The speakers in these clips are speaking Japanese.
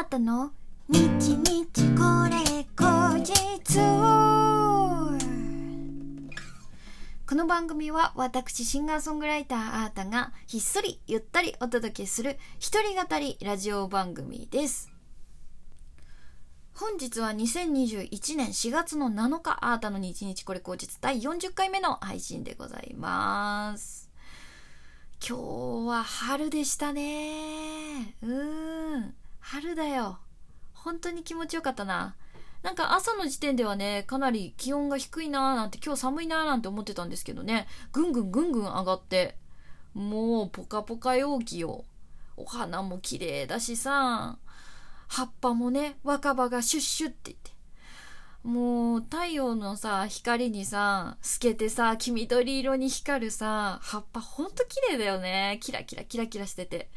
あーたの？日日これ後日。この番組は私シンガーソングライターあーたがひっそりゆったりお届けする一人語りラジオ番組です。本日は2021年4月の7日あーたの日日これ後日第40回目の配信でございます。今日は春でしたね。うん。春だよ本当に気持ちよかったななんか朝の時点ではね、かなり気温が低いなーなんて、今日寒いなーなんて思ってたんですけどね、ぐんぐんぐんぐん上がって、もうポカポカ陽気よ。お花も綺麗だしさ、葉っぱもね、若葉がシュッシュって言って。もう太陽のさ、光にさ、透けてさ、黄緑色に光るさ、葉っぱほんと綺麗だよね。キラキラキラキラしてて。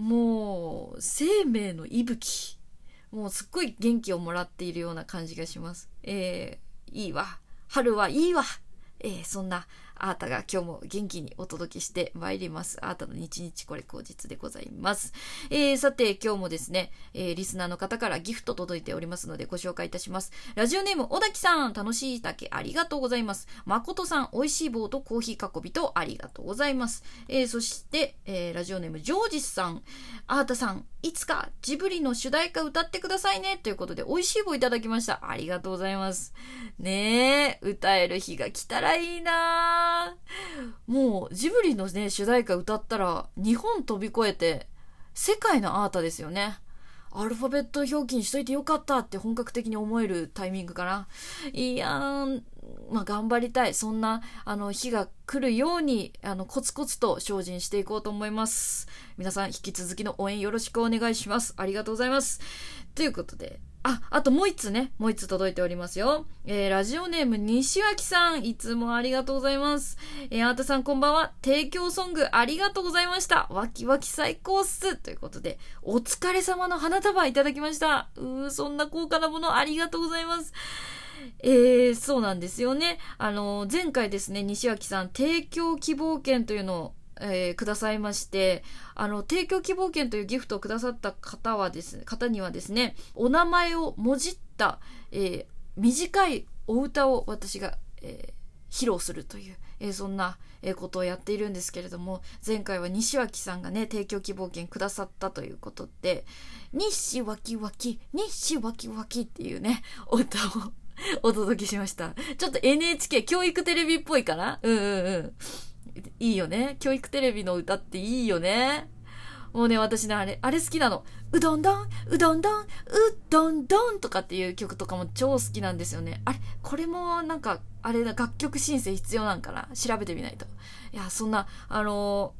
もう、生命の息吹。もうすっごい元気をもらっているような感じがします。えー、いいわ。春はいいわ。えー、そんなあーたが今日も元気にお届けしてまいります。あーたの日々これ口実でございます。えー、さて今日もですね、えー、リスナーの方からギフト届いておりますのでご紹介いたします。ラジオネーム、小滝さん、楽しい竹ありがとうございます。誠さん、美味しい棒とコーヒー囲びとありがとうございます。えー、そして、えー、ラジオネーム、ジョージスさん、あーたさん、いつかジブリの主題歌歌ってくださいね。ということで、美味しい棒いただきました。ありがとうございます。ねえ、歌える日が来たらいいなもう、ジブリのね、主題歌歌ったら、日本飛び越えて、世界のアートですよね。アルファベット表記にしといてよかったって本格的に思えるタイミングかな。いやー、まあ、頑張りたい。そんな、あの、日が来るように、あの、コツコツと精進していこうと思います。皆さん、引き続きの応援よろしくお願いします。ありがとうございます。ということで、あ、あともう一つね、もう一つ届いておりますよ。えー、ラジオネーム西脇さん、いつもありがとうございます。えー、あーたさんこんばんは。提供ソングありがとうございました。わきわき最高っす。ということで、お疲れ様の花束いただきました。うー、そんな高価なものありがとうございます。えー、そうなんですよね。あの、前回ですね、西脇さん、提供希望券というのをえー、くださいまして、あの、提供希望券というギフトをくださった方はですね、方にはですね、お名前をもじった、えー、短いお歌を私が、えー、披露するという、えそんな、えことをやっているんですけれども、前回は西脇さんがね、提供希望券くださったということで、西脇脇、西脇脇っていうね、お歌を お届けしました。ちょっと NHK 教育テレビっぽいかな？うんうんうん。いいよね。教育テレビの歌っていいよね。もうね、私ね、あれ、あれ好きなの。うどんどん、うどんどん、うどんどんとかっていう曲とかも超好きなんですよね。あれ、これもなんか、あれだ、楽曲申請必要なんかな？調べてみないと。いや、そんな、あの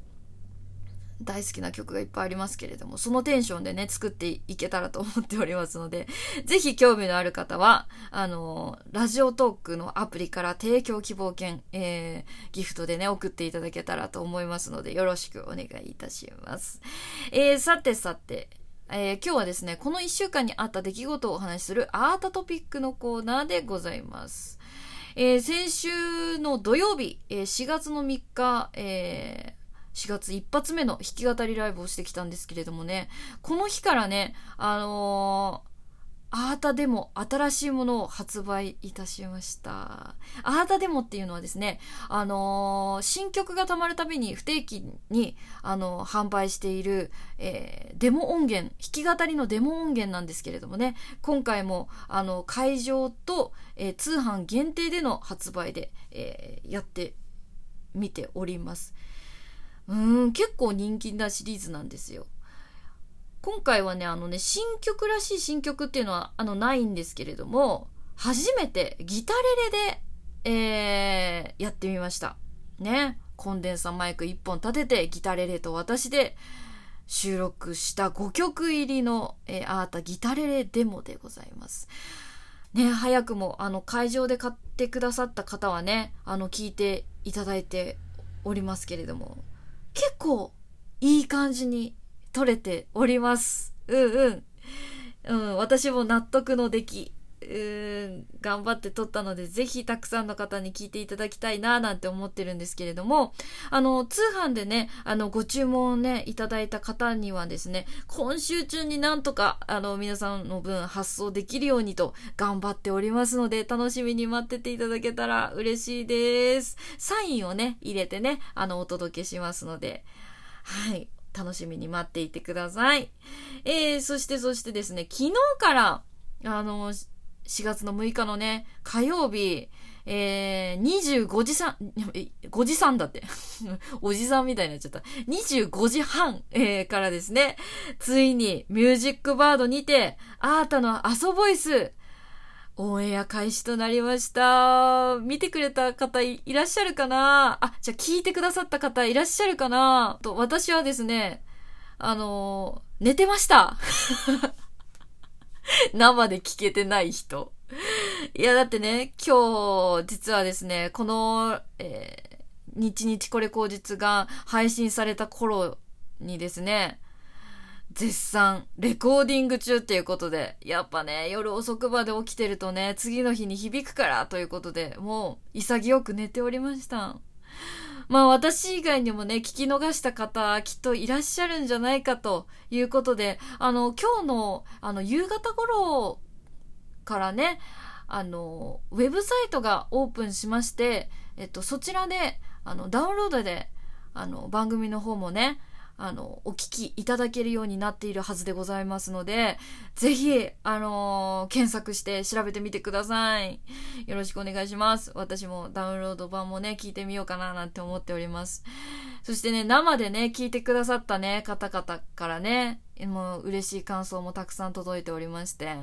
大好きな曲がいっぱいありますけれども、そのテンションでね、作っていけたらと思っておりますので、ぜひ興味のある方は、あの、ラジオトークのアプリから提供希望券、えー、ギフトでね、送っていただけたらと思いますので、よろしくお願いいたします。えー、さてさて、えー、今日はですね、この一週間にあった出来事をお話しするアートトピックのコーナーでございます。えー、先週の土曜日、えー、4月の3日、えー、4月一発目の弾き語りライブをしてきたんですけれどもね、この日からね、あのー、アータデモ、新しいものを発売いたしました。アータデモっていうのはですね、あのー、新曲が溜まるたびに不定期に、あのー、販売している、えー、デモ音源、弾き語りのデモ音源なんですけれどもね、今回も、あの、会場と、え通販限定での発売で、えやってみております。うん結構人気なシリーズなんですよ。今回はねあのね新曲らしい新曲っていうのはあのないんですけれども初めてギタレレで、えー、やってみました。ね。コンデンサーマイク1本立ててギタレレと私で収録した5曲入りの、えー、アータギタレレデモでございます。ね、早くもあの会場で買ってくださった方はね、あの聞いていただいておりますけれども、結構いい感じに撮れております。うんうん。うん、私も納得の出来頑張って撮ったので、ぜひたくさんの方に聞いていただきたいななんて思ってるんですけれども、あの、通販でね、あの、ご注文をね、いただいた方にはですね、今週中になんとか、あの、皆さんの分発送できるようにと頑張っておりますので、楽しみに待ってていただけたら嬉しいです。サインをね、入れてね、あの、お届けしますので、はい。楽しみに待っていてください。えー、そしてそしてですね、昨日から、あの、4月の6日のね、火曜日、えー、25時さん、5時3だって。おじさんみたいになっちゃった。25時半、えー、からですね、ついにミュージックバードにて、アータのアソボイス、オンエア開始となりました。見てくれた方いらっしゃるかな？あ、じゃあ聞いてくださった方いらっしゃるかな？と、私はですね、あのー、寝てました。生で聞けてない人。いや、だってね、今日、実はですね、この、えー、日日これ口実が配信された頃にですね、絶賛、レコーディング中っていうことで、やっぱね、夜遅くまで起きてるとね、次の日に響くからということで、もう、潔く寝ておりました。まあ私以外にもね、聞き逃した方、きっといらっしゃるんじゃないかということで、あの、今日の、あの、夕方頃からね、あの、ウェブサイトがオープンしまして、えっと、そちらで、あの、ダウンロードで、あの、番組の方もね、あの、お聞きいただけるようになっているはずでございますので、ぜひ、あのー、検索して調べてみてください。よろしくお願いします。私もダウンロード版もね、聞いてみようかななんて思っております。そしてね、生でね、聞いてくださったね、方々からね、もう嬉しい感想もたくさん届いておりまして、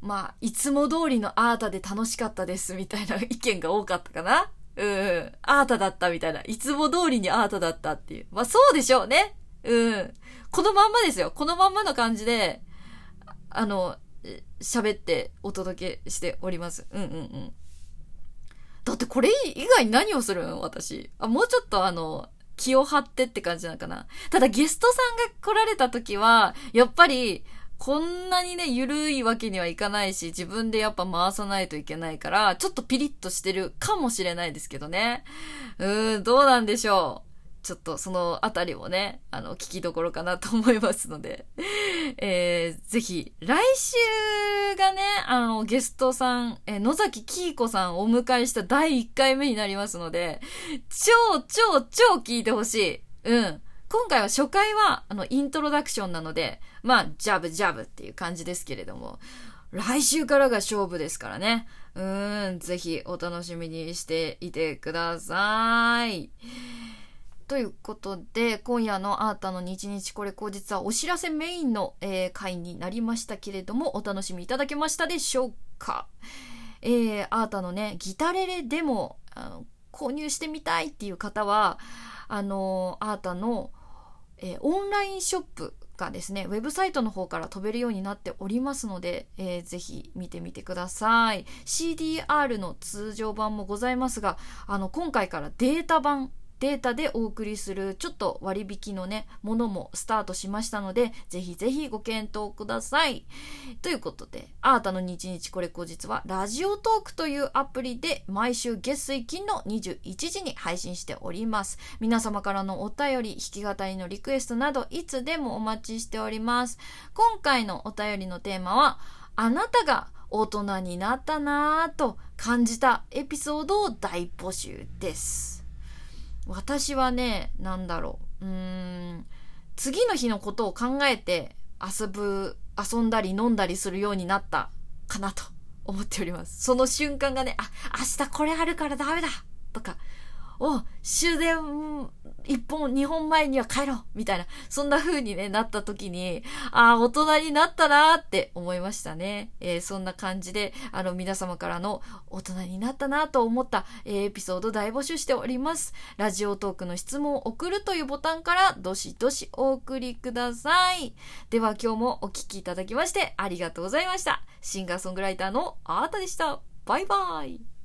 まあ、いつも通りのアータで楽しかったですみたいな意見が多かったかなうん。アータだったみたいな。いつも通りにアータだったっていう。まあそうでしょうね。うん。このまんまですよ。このまんまの感じで、あの、喋ってお届けしております。うんうんうん。だってこれ以外何をするん？私。あ、もうちょっとあの、気を張ってって感じなのかな。ただゲストさんが来られた時は、やっぱり、こんなにね、ゆるいわけにはいかないし、自分でやっぱ回さないといけないから、ちょっとピリッとしてるかもしれないですけどね。うーん、どうなんでしょう。ちょっとそのあたりもね、あの、聞きどころかなと思いますので、えー、ぜひ、来週がね、あの、ゲストさん、えー、野崎きいこさんをお迎えした第1回目になりますので、超超超聞いてほしい。うん。今回は初回は、あの、イントロダクションなので、まあ、ジャブジャブっていう感じですけれども、来週からが勝負ですからね。うーん、ぜひお楽しみにしていてください。ということで、今夜のアータの日日これ後日はお知らせメインの、えー、回になりましたけれども、お楽しみいただけましたでしょうかえー、アータのね、ギタレレでも、あの購入してみたいっていう方は、あのアータのえー、オンラインショップがですね、ウェブサイトの方から飛べるようになっておりますので、えー、ぜひ見てみてください。CDR の通常版もございますが、あの、今回からデータ版データでお送りするちょっと割引のね、ものもスタートしましたので、ぜひぜひご検討ください。ということで、あーたの日日これ後日は、ラジオトークというアプリで毎週月水金の21時に配信しております。皆様からのお便り、弾き語りのリクエストなど、いつでもお待ちしております。今回のお便りのテーマは、あなたが大人になったなぁと感じたエピソードを大募集です。私はね、なんだろう。うーん、次の日のことを考えて遊ぶ、遊んだり飲んだりするようになったかなと思っております。その瞬間がね、あ、明日これあるからダメだとか、お、終電一本、二本前には帰ろうみたいな、そんな風にね、なった時に、ああ、大人になったなーって思いましたね。えー、そんな感じで、あの、皆様からの大人になったなと思った、えー、エピソード大募集しております。ラジオトークの質問を送るというボタンから、どしどしお送りください。では今日もお聴きいただきまして、ありがとうございました。シンガーソングライターのあーたでした。バイバイ。